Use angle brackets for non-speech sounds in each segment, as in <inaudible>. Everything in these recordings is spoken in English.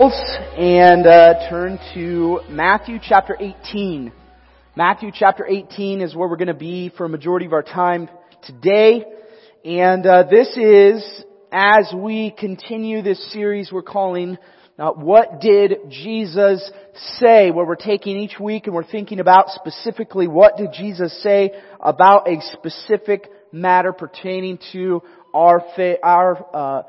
And uh, turn to Matthew chapter 18. Matthew chapter 18 is where we're going to be for a majority of our time today. And uh, this is, as we continue this series we're calling uh, What Did Jesus Say? Where we're taking each week and we're thinking about specifically what did Jesus say about a specific matter pertaining to our, fa- our uh,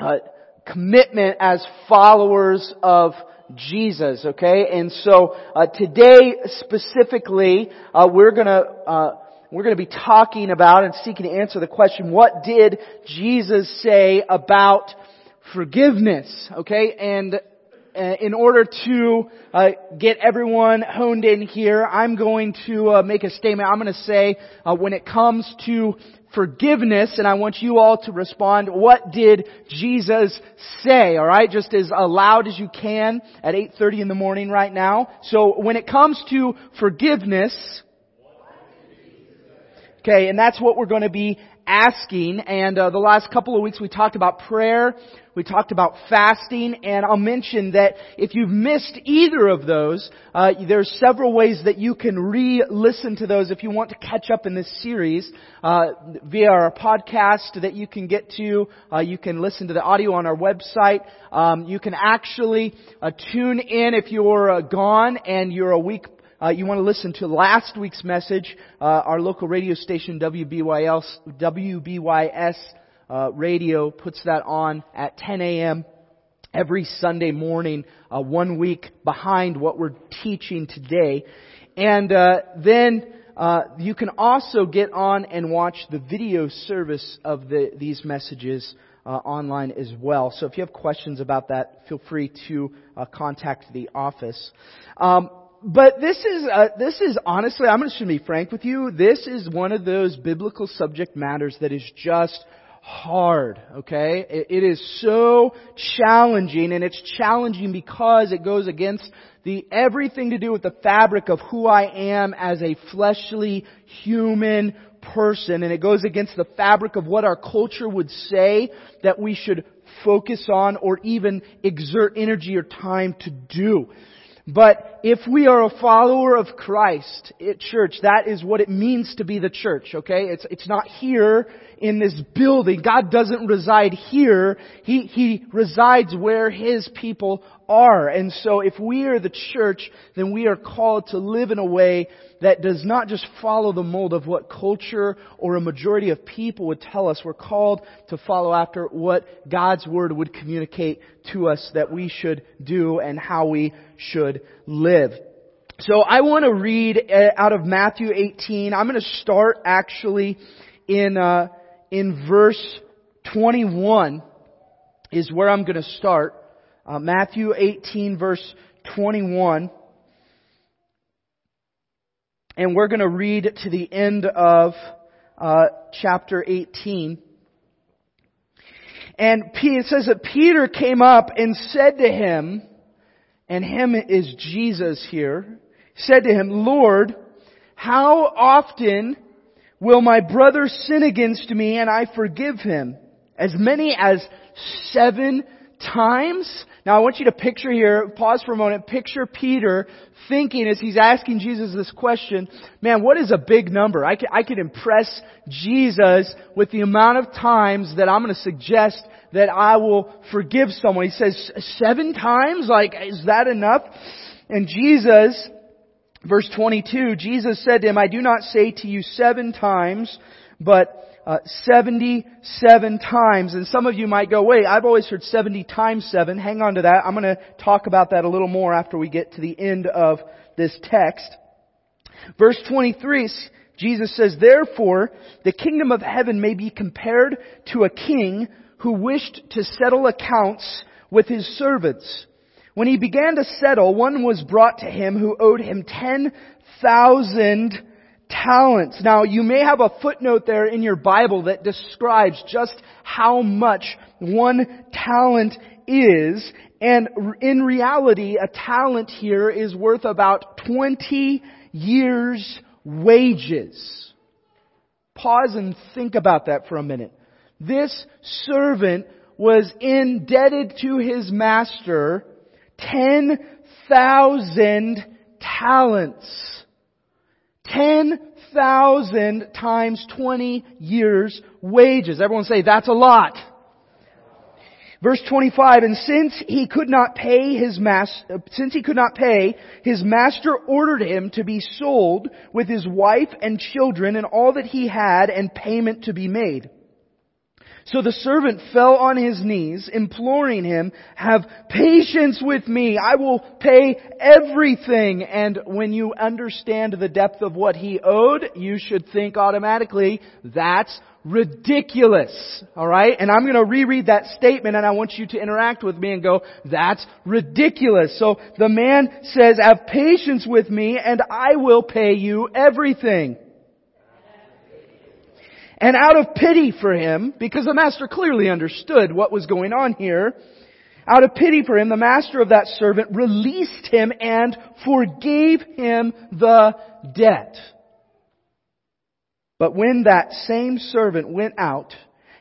uh, commitment as followers of Jesus, okay? And so uh, today specifically, uh, we're gonna uh, we're gonna be talking about and seeking to answer the question: What did Jesus say about forgiveness? Okay, and uh, in order to uh, get everyone honed in here, I'm going to uh, make a statement. I'm going to say uh, when it comes to forgiveness, and I want you all to respond, what did Jesus say? Alright, just as loud as you can at 8.30 in the morning right now. So when it comes to forgiveness, okay, and that's what we're to be asking. And uh, the last couple of weeks we talked about prayer, we talked about fasting, and I'll mention that if you've missed either of those, uh, there's several ways that you can re-listen to those if you want to catch up in this series uh, via our podcast that you can get to. Uh, you can listen to the audio on our website. Um, you can actually uh, tune in if you're uh, gone and you're a week uh, you want to listen to last week's message, uh, our local radio station WBYS, WBYS uh, radio puts that on at 10 a.m. every Sunday morning, uh, one week behind what we're teaching today. And uh, then uh, you can also get on and watch the video service of the, these messages uh, online as well. So if you have questions about that, feel free to uh, contact the office. Um, but this is uh, this is honestly, I'm just going to be frank with you. This is one of those biblical subject matters that is just hard. Okay, it, is so challenging, and it's challenging because it goes against the everything to do with the fabric of who I am as a fleshly human person, and it goes against the fabric of what our culture would say that we should focus on or even exert energy or time to do. But if we are a follower of Christ at church, that is what it means to be the church, okay? It's, it's not here in this building. God doesn't reside here. He, He resides where His people are. And so if we are the church, then we are called to live in a way that does not just follow the mold of what culture or a majority of people would tell us. We're called to follow after what God's Word would communicate to us that we should do and how we should live. So I want to read uh, out of Matthew 18. I'm going to start actually in, uh, in verse 21 is where I'm going to start. Uh, Matthew 18 verse 21. And we're going to read to the end of uh, chapter 18. And it says that Peter came up and said to him, and him is Jesus here, said to him, Lord, how often will my brother sin against me and I forgive him? As many as seven times? Now I want you to picture here, pause for a moment, picture Peter thinking as he's asking Jesus this question, man, what is a big number? I can, I can impress Jesus with the amount of times that I'm going to suggest that I will forgive someone. He says, seven times? Like, is that enough? And Jesus, verse 22, Jesus said to him, I do not say to you seven times, but uh, 77 times. And some of you might go, wait, I've always heard 70 times 7. Hang on to that. I'm going to talk about that a little more after we get to the end of this text. Verse 23, Jesus says, Therefore, the kingdom of heaven may be compared to a king who wished to settle accounts with his servants. When he began to settle, one was brought to him who owed him 10,000 talents. Now, you may have a footnote there in your Bible that describes just how much one talent is. And in reality, a talent here is worth about 20 years wages. Pause and think about that for a minute. This servant was indebted to his master 10,000 talents. 10,000 times 20 years wages. Everyone say, that's a lot. Verse 25, and since he could not pay his master, since he could not pay, his master ordered him to be sold with his wife and children and all that he had and payment to be made. So the servant fell on his knees, imploring him, have patience with me. I will pay everything. And when you understand the depth of what he owed, you should think automatically, that's ridiculous. Alright? And I'm going to reread that statement and I want you to interact with me and go, that's ridiculous. So the man says, have patience with me and I will pay you everything. And out of pity for him, because the master clearly understood what was going on here, out of pity for him, the master of that servant released him and forgave him the debt. But when that same servant went out,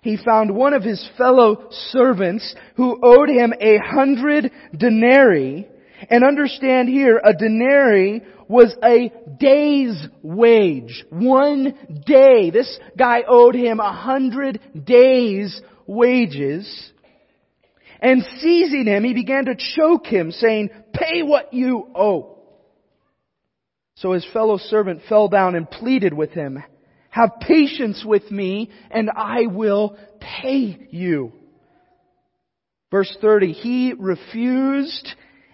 he found one of his fellow servants who owed him a hundred denarii. And understand here, a denarii was a day's wage. One day. This guy owed him a hundred days wages. And seizing him, he began to choke him, saying, pay what you owe. So his fellow servant fell down and pleaded with him, have patience with me and I will pay you. Verse 30, he refused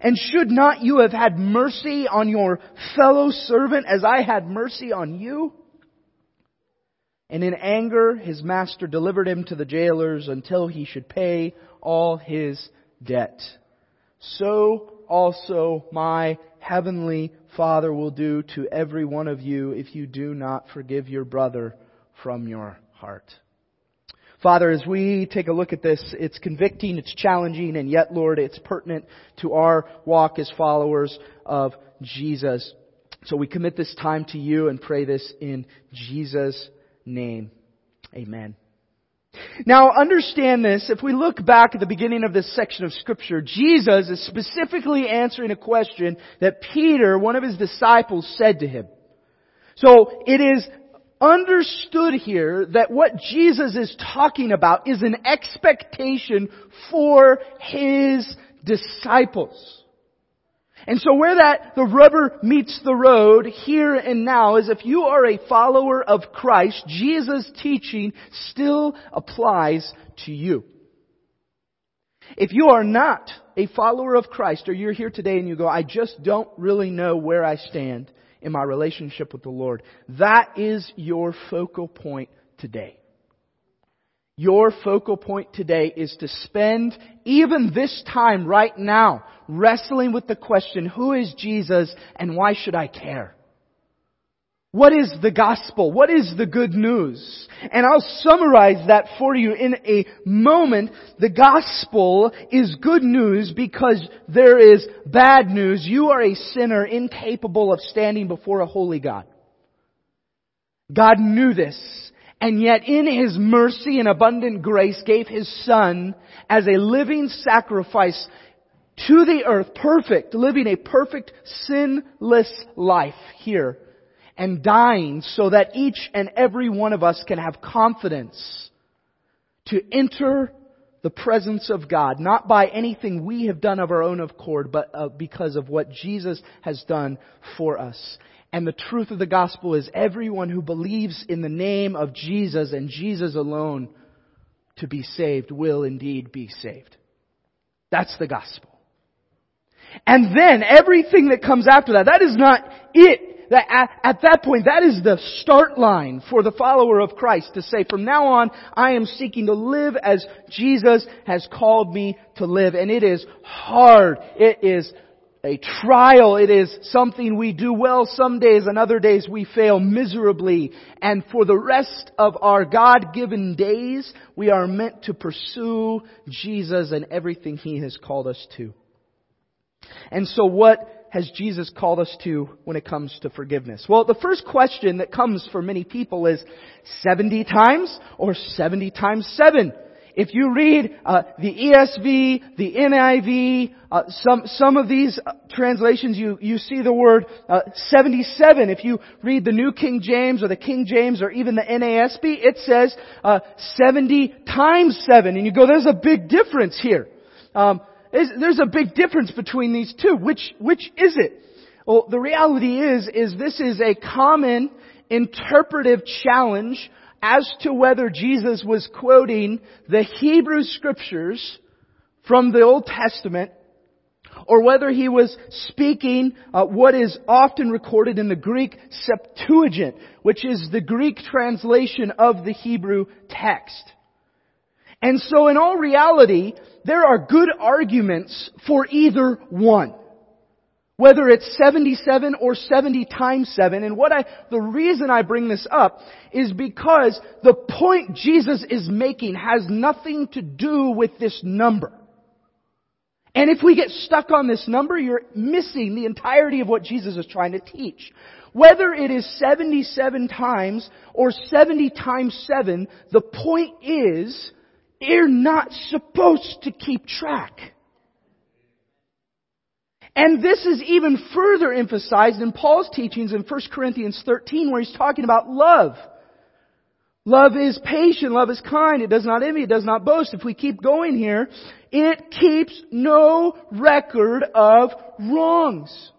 And should not you have had mercy on your fellow servant as I had mercy on you? And in anger, his master delivered him to the jailers until he should pay all his debt. So also my heavenly Father will do to every one of you if you do not forgive your brother from your heart. Father, as we take a look at this, it's convicting, it's challenging, and yet, Lord, it's pertinent to our walk as followers of Jesus. So we commit this time to you and pray this in Jesus' name. Amen. Now understand this, if we look back at the beginning of this section of scripture, Jesus is specifically answering a question that Peter, one of his disciples, said to him. So it is understood here that what Jesus is talking about is an expectation for his disciples. And so where that, the rubber meets the road here and now is if you are a follower of Christ, Jesus' teaching still applies to you. If you are not a follower of Christ or you're here today and you go, I just don't really know where I stand, in my relationship with the Lord. That is your focal point today. Your focal point today is to spend even this time right now wrestling with the question, who is Jesus and why should I care? What is the gospel? What is the good news? And I'll summarize that for you in a moment. The gospel is good news because there is bad news. You are a sinner incapable of standing before a holy God. God knew this. And yet in His mercy and abundant grace gave His Son as a living sacrifice to the earth, perfect, living a perfect, sinless life here and dying so that each and every one of us can have confidence to enter the presence of God, not by anything we have done of our own accord, but uh, because of what Jesus has done for us. And the truth of the gospel is everyone who believes in the name of Jesus and Jesus alone to be saved will indeed be saved. That's the gospel. And then everything that comes after that, that is not it that at, at, that point, that is the start line for the follower of Christ to say, from now on, I am seeking to live as Jesus has called me to live. And it is hard. It is a trial. It is something we do well some days and other days we fail miserably. And for the rest of our God-given days, we are meant to pursue Jesus and everything He has called us to. And so what has Jesus called us to when it comes to forgiveness? Well, the first question that comes for many people is 70 times or 70 times 7? If you read uh, the ESV, the NIV, uh, some some of these uh, translations, you you see the word uh, 77. If you read the New King James or the King James or even the NASB, it says uh, 70 times seven, and you go, "There's a big difference here." Um, there's a big difference between these two. Which, which is it? Well, the reality is, is this is a common interpretive challenge as to whether Jesus was quoting the Hebrew scriptures from the Old Testament or whether he was speaking uh, what is often recorded in the Greek Septuagint, which is the Greek translation of the Hebrew text. And so in all reality, there are good arguments for either one. Whether it's 77 or 70 times 7. And what I, the reason I bring this up is because the point Jesus is making has nothing to do with this number. And if we get stuck on this number, you're missing the entirety of what Jesus is trying to teach. Whether it is 77 times or 70 times 7, the point is you're not supposed to keep track. And this is even further emphasized in Paul's teachings in 1 Corinthians 13 where he's talking about love. Love is patient, love is kind, it does not envy, it does not boast. If we keep going here, it keeps no record of wrongs.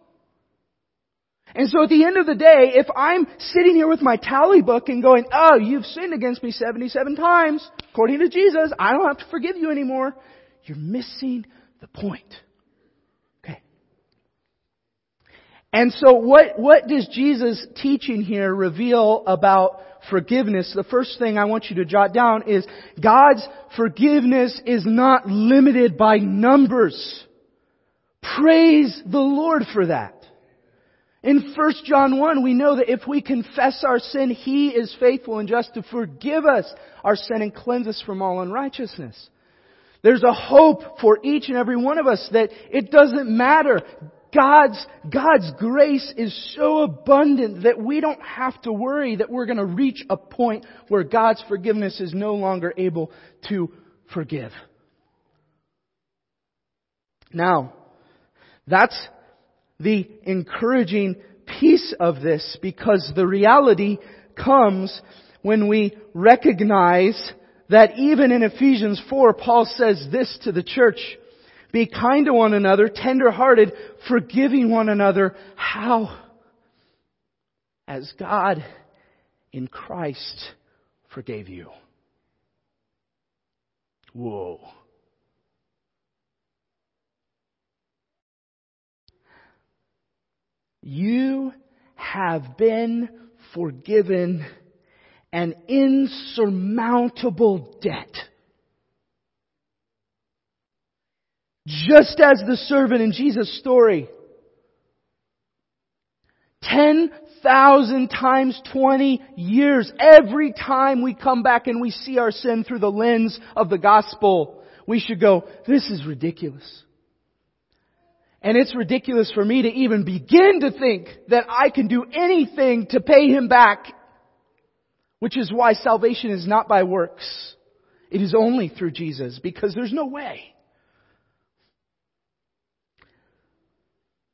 And so at the end of the day, if I'm sitting here with my tally book and going, oh, you've sinned against me 77 times, according to Jesus, I don't have to forgive you anymore, you're missing the point. Okay. And so what, what does Jesus' teaching here reveal about forgiveness? The first thing I want you to jot down is God's forgiveness is not limited by numbers. Praise the Lord for that. In 1 John 1, we know that if we confess our sin, He is faithful and just to forgive us our sin and cleanse us from all unrighteousness. There's a hope for each and every one of us that it doesn't matter. God's, God's grace is so abundant that we don't have to worry that we're going to reach a point where God's forgiveness is no longer able to forgive. Now, that's the encouraging piece of this because the reality comes when we recognize that even in Ephesians 4, Paul says this to the church. Be kind to one another, tender-hearted, forgiving one another. How? As God in Christ forgave you. Whoa. You have been forgiven an insurmountable debt. Just as the servant in Jesus' story. 10,000 times 20 years. Every time we come back and we see our sin through the lens of the gospel, we should go, this is ridiculous. And it's ridiculous for me to even begin to think that I can do anything to pay him back. Which is why salvation is not by works. It is only through Jesus because there's no way.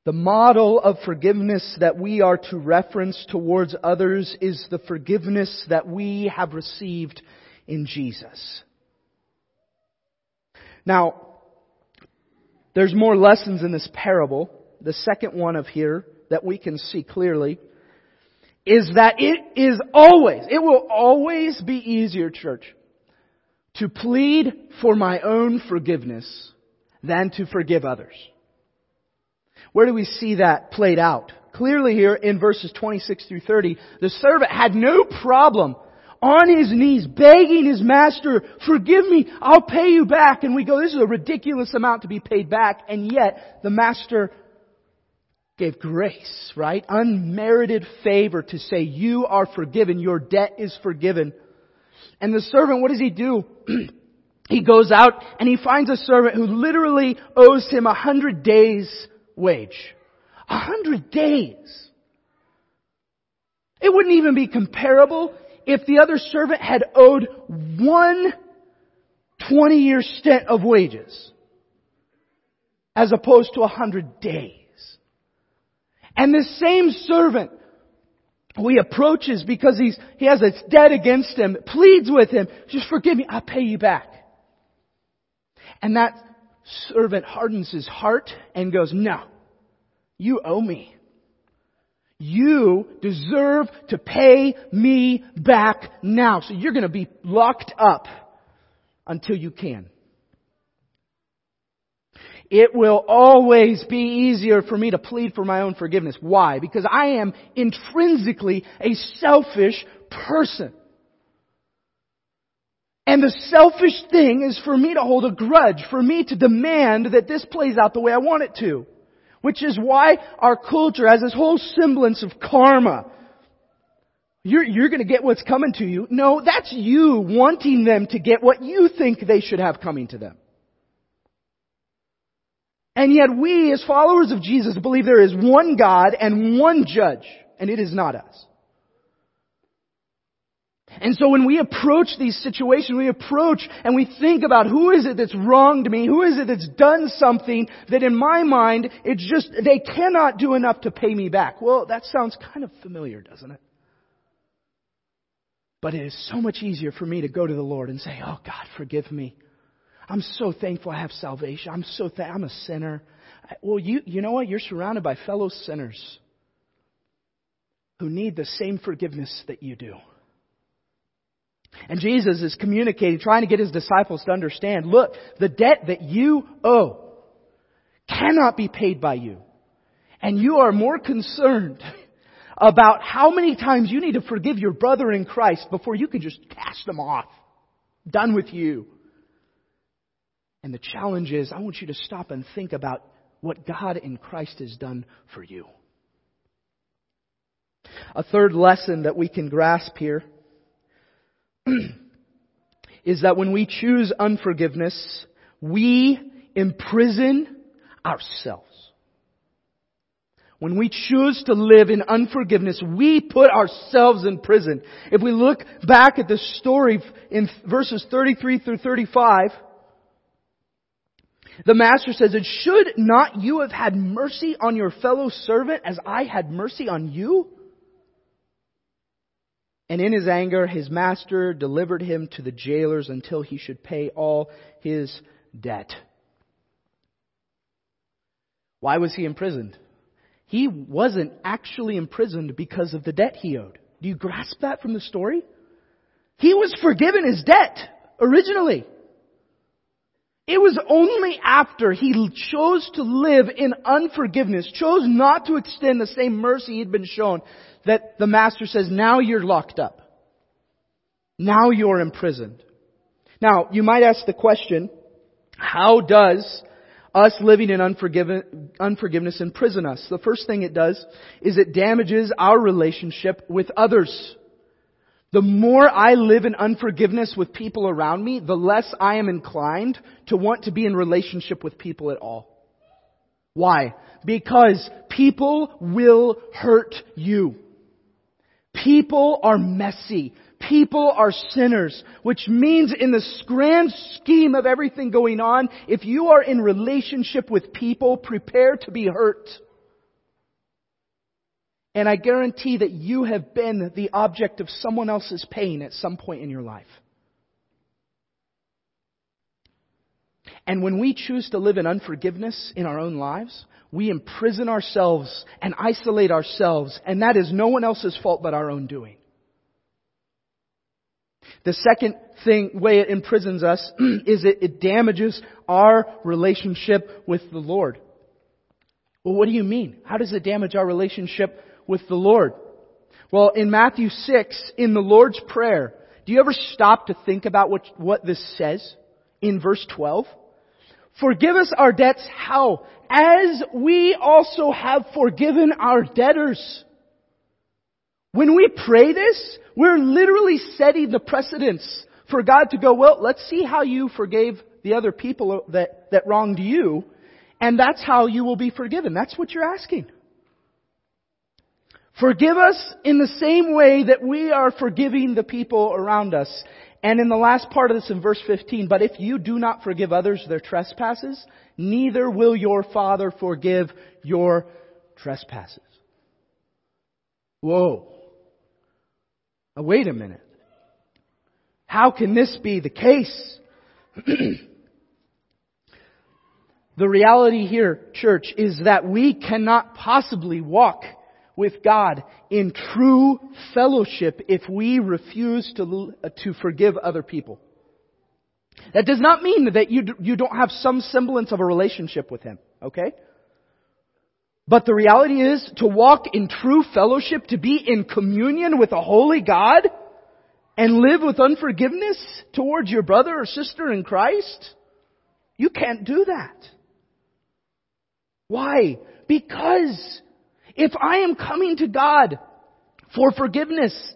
The model of forgiveness that we are to reference towards others is the forgiveness that we have received in Jesus. Now, there's more lessons in this parable. The second one of here that we can see clearly is that it is always, it will always be easier, church, to plead for my own forgiveness than to forgive others. Where do we see that played out? Clearly here in verses 26 through 30, the servant had no problem on his knees begging his master, forgive me, I'll pay you back. And we go, this is a ridiculous amount to be paid back. And yet the master gave grace, right? Unmerited favor to say, you are forgiven, your debt is forgiven. And the servant, what does he do? <clears throat> he goes out and he finds a servant who literally owes him a hundred days wage. A hundred days. It wouldn't even be comparable if the other servant had owed one 20 year stint of wages as opposed to a hundred days. And this same servant who he approaches because he's, he has a debt against him, pleads with him, just forgive me, I'll pay you back. And that servant hardens his heart and goes, no, you owe me. You deserve to pay me back now. So you're going to be locked up until you can. It will always be easier for me to plead for my own forgiveness. Why? Because I am intrinsically a selfish person. And the selfish thing is for me to hold a grudge, for me to demand that this plays out the way I want it to. Which is why our culture has this whole semblance of karma. You're, you're gonna get what's coming to you. No, that's you wanting them to get what you think they should have coming to them. And yet we, as followers of Jesus, believe there is one God and one judge, and it is not us. And so when we approach these situations, we approach and we think about who is it that's wronged me? Who is it that's done something that in my mind, it's just, they cannot do enough to pay me back. Well, that sounds kind of familiar, doesn't it? But it is so much easier for me to go to the Lord and say, Oh God, forgive me. I'm so thankful I have salvation. I'm so th- I'm a sinner. Well, you, you know what? You're surrounded by fellow sinners who need the same forgiveness that you do. And Jesus is communicating, trying to get his disciples to understand, look, the debt that you owe cannot be paid by you. And you are more concerned <laughs> about how many times you need to forgive your brother in Christ before you can just cast them off. Done with you. And the challenge is, I want you to stop and think about what God in Christ has done for you. A third lesson that we can grasp here <clears throat> is that when we choose unforgiveness, we imprison ourselves. When we choose to live in unforgiveness, we put ourselves in prison. If we look back at the story in verses 33 through 35, the master says, "And should not you have had mercy on your fellow servant as I had mercy on you? And in his anger, his master delivered him to the jailers until he should pay all his debt. Why was he imprisoned? He wasn't actually imprisoned because of the debt he owed. Do you grasp that from the story? He was forgiven his debt originally. It was only after he chose to live in unforgiveness, chose not to extend the same mercy he'd been shown, that the master says, now you're locked up. Now you're imprisoned. Now, you might ask the question, how does us living in unforgiveness imprison us? The first thing it does is it damages our relationship with others. The more I live in unforgiveness with people around me, the less I am inclined to want to be in relationship with people at all. Why? Because people will hurt you. People are messy. People are sinners, which means in the grand scheme of everything going on, if you are in relationship with people, prepare to be hurt. And I guarantee that you have been the object of someone else's pain at some point in your life. And when we choose to live in unforgiveness in our own lives, we imprison ourselves and isolate ourselves, and that is no one else's fault but our own doing. The second thing, way it imprisons us <clears throat> is it, it damages our relationship with the Lord. Well, what do you mean? How does it damage our relationship with the Lord? Well, in Matthew 6, in the Lord's Prayer, do you ever stop to think about what, what this says in verse 12? Forgive us our debts how? As we also have forgiven our debtors. When we pray this, we're literally setting the precedence for God to go, well, let's see how you forgave the other people that, that wronged you, and that's how you will be forgiven. That's what you're asking. Forgive us in the same way that we are forgiving the people around us. And in the last part of this in verse 15, but if you do not forgive others their trespasses, neither will your Father forgive your trespasses. Whoa. Now wait a minute. How can this be the case? <clears throat> the reality here, church, is that we cannot possibly walk with God in true fellowship if we refuse to, to forgive other people. That does not mean that you, you don't have some semblance of a relationship with Him, okay? But the reality is to walk in true fellowship, to be in communion with a holy God, and live with unforgiveness towards your brother or sister in Christ, you can't do that. Why? Because if I am coming to God for forgiveness,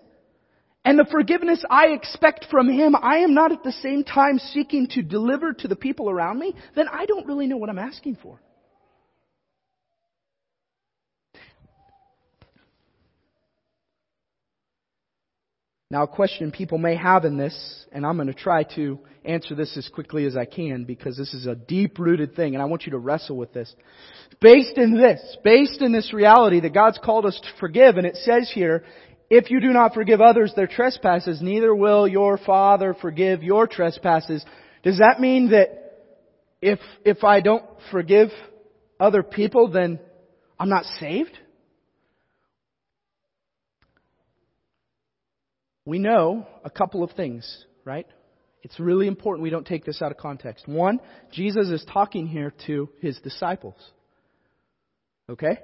and the forgiveness I expect from Him, I am not at the same time seeking to deliver to the people around me, then I don't really know what I'm asking for. Now, a question people may have in this, and I'm going to try to answer this as quickly as I can because this is a deep rooted thing, and I want you to wrestle with this. Based in this, based in this reality that God's called us to forgive, and it says here, if you do not forgive others their trespasses, neither will your Father forgive your trespasses. Does that mean that if, if I don't forgive other people, then I'm not saved? We know a couple of things, right? It's really important we don't take this out of context. One, Jesus is talking here to his disciples. Okay?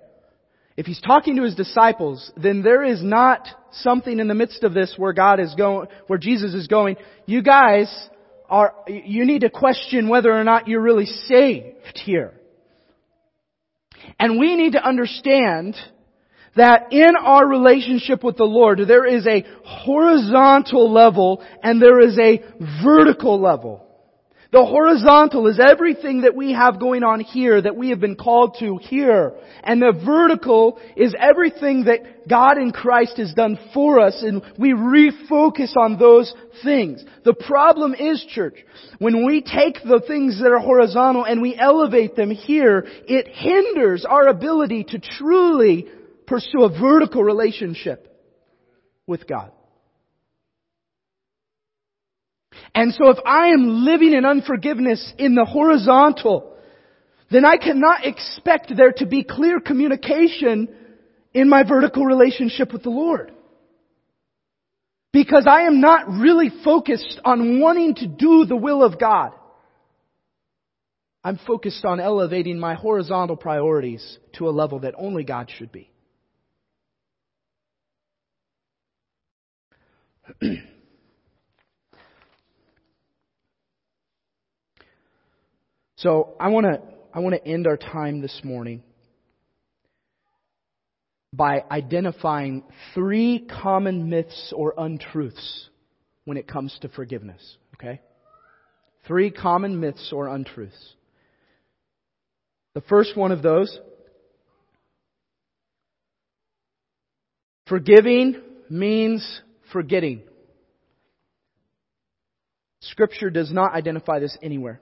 If he's talking to his disciples, then there is not something in the midst of this where God is going, where Jesus is going, you guys are, you need to question whether or not you're really saved here. And we need to understand that in our relationship with the Lord, there is a horizontal level and there is a vertical level. The horizontal is everything that we have going on here that we have been called to here. And the vertical is everything that God in Christ has done for us and we refocus on those things. The problem is, church, when we take the things that are horizontal and we elevate them here, it hinders our ability to truly pursue a vertical relationship with God. And so if I am living in unforgiveness in the horizontal, then I cannot expect there to be clear communication in my vertical relationship with the Lord. Because I am not really focused on wanting to do the will of God. I'm focused on elevating my horizontal priorities to a level that only God should be. <clears throat> so I want to I want to end our time this morning by identifying three common myths or untruths when it comes to forgiveness. Okay? Three common myths or untruths. The first one of those forgiving means forgetting. Scripture does not identify this anywhere.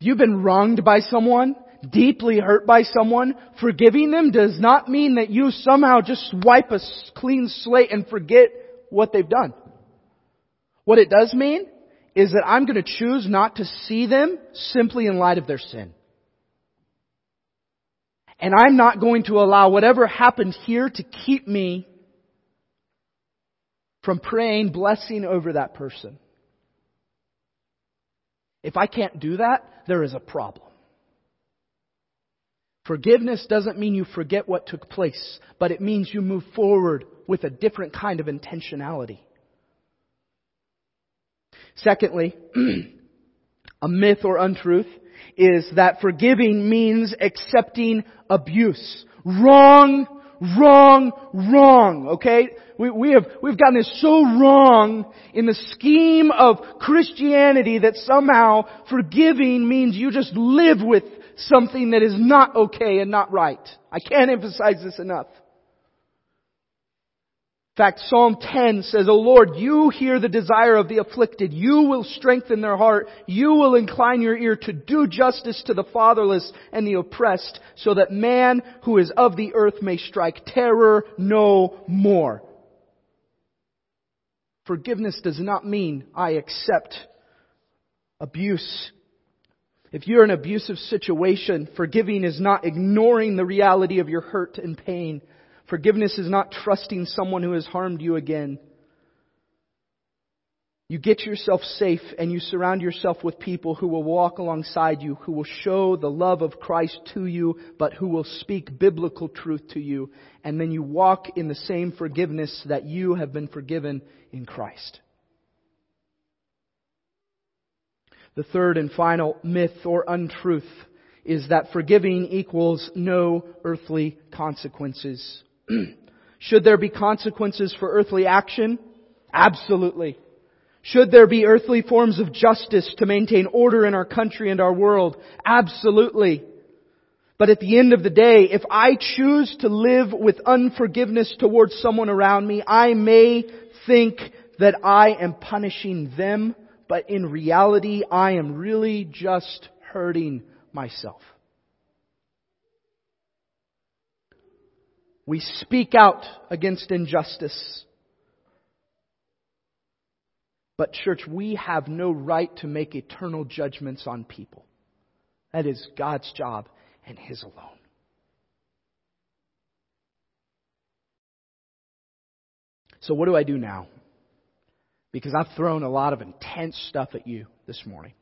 You've been wronged by someone, deeply hurt by someone. Forgiving them does not mean that you somehow just wipe a clean slate and forget what they've done. What it does mean is that I'm going to choose not to see them simply in light of their sin. And I'm not going to allow whatever happened here to keep me from praying blessing over that person. If I can't do that, there is a problem. Forgiveness doesn't mean you forget what took place, but it means you move forward with a different kind of intentionality. Secondly, <clears throat> a myth or untruth is that forgiving means accepting abuse. Wrong, wrong, wrong, okay? We, we have, we've gotten this so wrong in the scheme of Christianity that somehow forgiving means you just live with something that is not okay and not right. I can't emphasize this enough. In fact, Psalm 10 says, O Lord, you hear the desire of the afflicted. You will strengthen their heart. You will incline your ear to do justice to the fatherless and the oppressed, so that man who is of the earth may strike terror no more. Forgiveness does not mean I accept abuse. If you're in an abusive situation, forgiving is not ignoring the reality of your hurt and pain. Forgiveness is not trusting someone who has harmed you again. You get yourself safe and you surround yourself with people who will walk alongside you, who will show the love of Christ to you, but who will speak biblical truth to you. And then you walk in the same forgiveness that you have been forgiven in Christ. The third and final myth or untruth is that forgiving equals no earthly consequences. <clears throat> Should there be consequences for earthly action? Absolutely. Should there be earthly forms of justice to maintain order in our country and our world? Absolutely. But at the end of the day, if I choose to live with unforgiveness towards someone around me, I may think that I am punishing them, but in reality, I am really just hurting myself. We speak out against injustice. But, church, we have no right to make eternal judgments on people. That is God's job and His alone. So, what do I do now? Because I've thrown a lot of intense stuff at you this morning.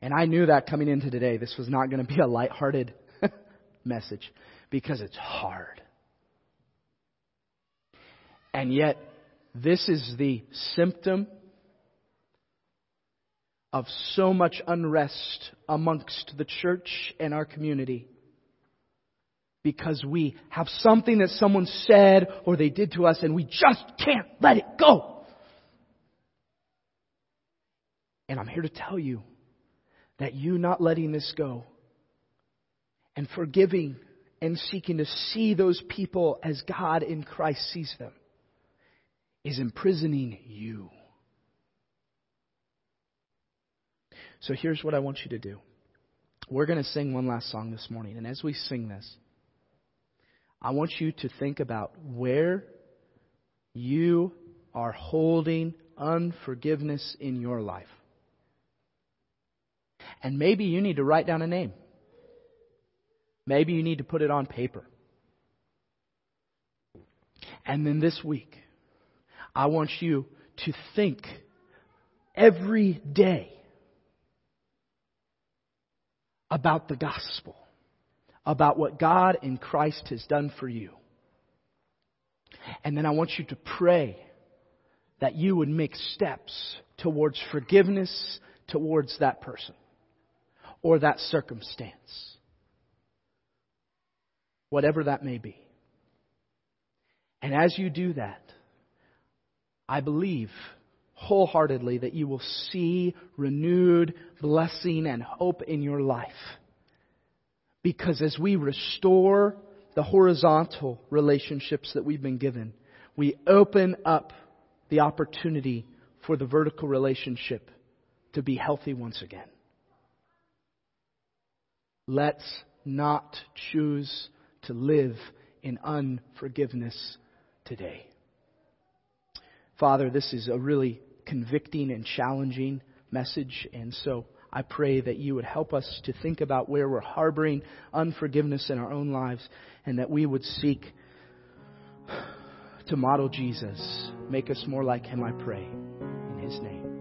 And I knew that coming into today, this was not going to be a lighthearted <laughs> message because it's hard. And yet, this is the symptom of so much unrest amongst the church and our community. Because we have something that someone said or they did to us and we just can't let it go. And I'm here to tell you that you not letting this go and forgiving and seeking to see those people as God in Christ sees them is imprisoning you. So here's what I want you to do. We're going to sing one last song this morning. And as we sing this, I want you to think about where you are holding unforgiveness in your life. And maybe you need to write down a name. Maybe you need to put it on paper. And then this week, I want you to think every day about the gospel, about what God in Christ has done for you. And then I want you to pray that you would make steps towards forgiveness towards that person or that circumstance. Whatever that may be. And as you do that, I believe wholeheartedly that you will see renewed blessing and hope in your life. Because as we restore the horizontal relationships that we've been given, we open up the opportunity for the vertical relationship to be healthy once again. Let's not choose to live in unforgiveness today. Father, this is a really convicting and challenging message. And so I pray that you would help us to think about where we're harboring unforgiveness in our own lives and that we would seek to model Jesus. Make us more like him, I pray. In his name.